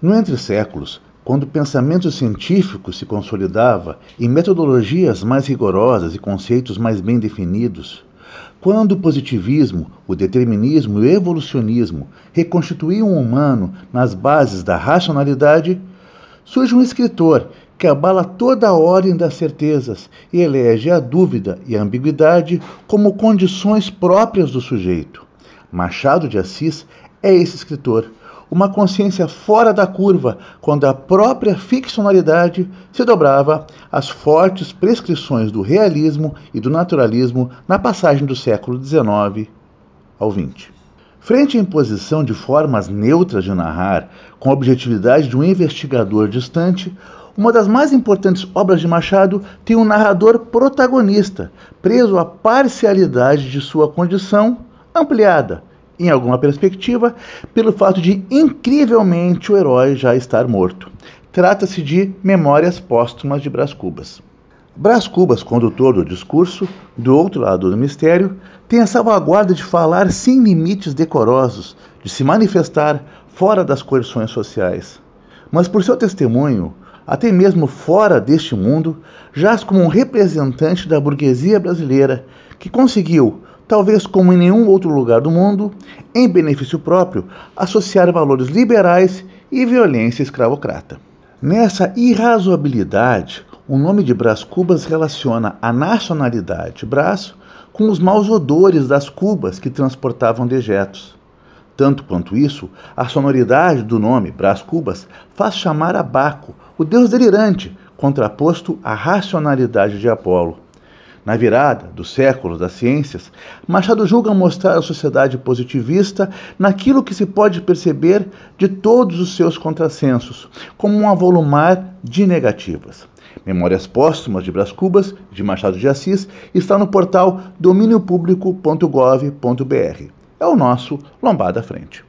No entre séculos, quando o pensamento científico se consolidava em metodologias mais rigorosas e conceitos mais bem definidos, quando o positivismo, o determinismo e o evolucionismo reconstituíam o humano nas bases da racionalidade, surge um escritor que abala toda a ordem das certezas e elege a dúvida e a ambiguidade como condições próprias do sujeito. Machado de Assis é esse escritor, uma consciência fora da curva, quando a própria ficcionalidade se dobrava às fortes prescrições do realismo e do naturalismo na passagem do século XIX ao XX. Frente à imposição de formas neutras de narrar, com a objetividade de um investigador distante, uma das mais importantes obras de Machado tem um narrador protagonista, preso à parcialidade de sua condição ampliada, em alguma perspectiva, pelo fato de incrivelmente o herói já estar morto. Trata-se de Memórias Póstumas de Brás Cubas. Brás Cubas, condutor do discurso, do outro lado do mistério, tem a salvaguarda de falar sem limites decorosos, de se manifestar fora das coerções sociais. Mas por seu testemunho, até mesmo fora deste mundo, jaz como um representante da burguesia brasileira que conseguiu, talvez como em nenhum outro lugar do mundo, em benefício próprio, associar valores liberais e violência escravocrata. Nessa irrazoabilidade, o nome de Brás Cubas relaciona a nacionalidade Brás com os maus odores das cubas que transportavam dejetos. Tanto quanto isso, a sonoridade do nome Brás Cubas faz chamar a Baco, o deus delirante, contraposto à racionalidade de Apolo. Na virada do século das ciências, Machado julga mostrar a sociedade positivista naquilo que se pode perceber de todos os seus contrassensos, como um avolumar de negativas. Memórias Póstumas de Brás Cubas, de Machado de Assis, está no portal dominiopublico.gov.br. É o nosso Lombada Frente.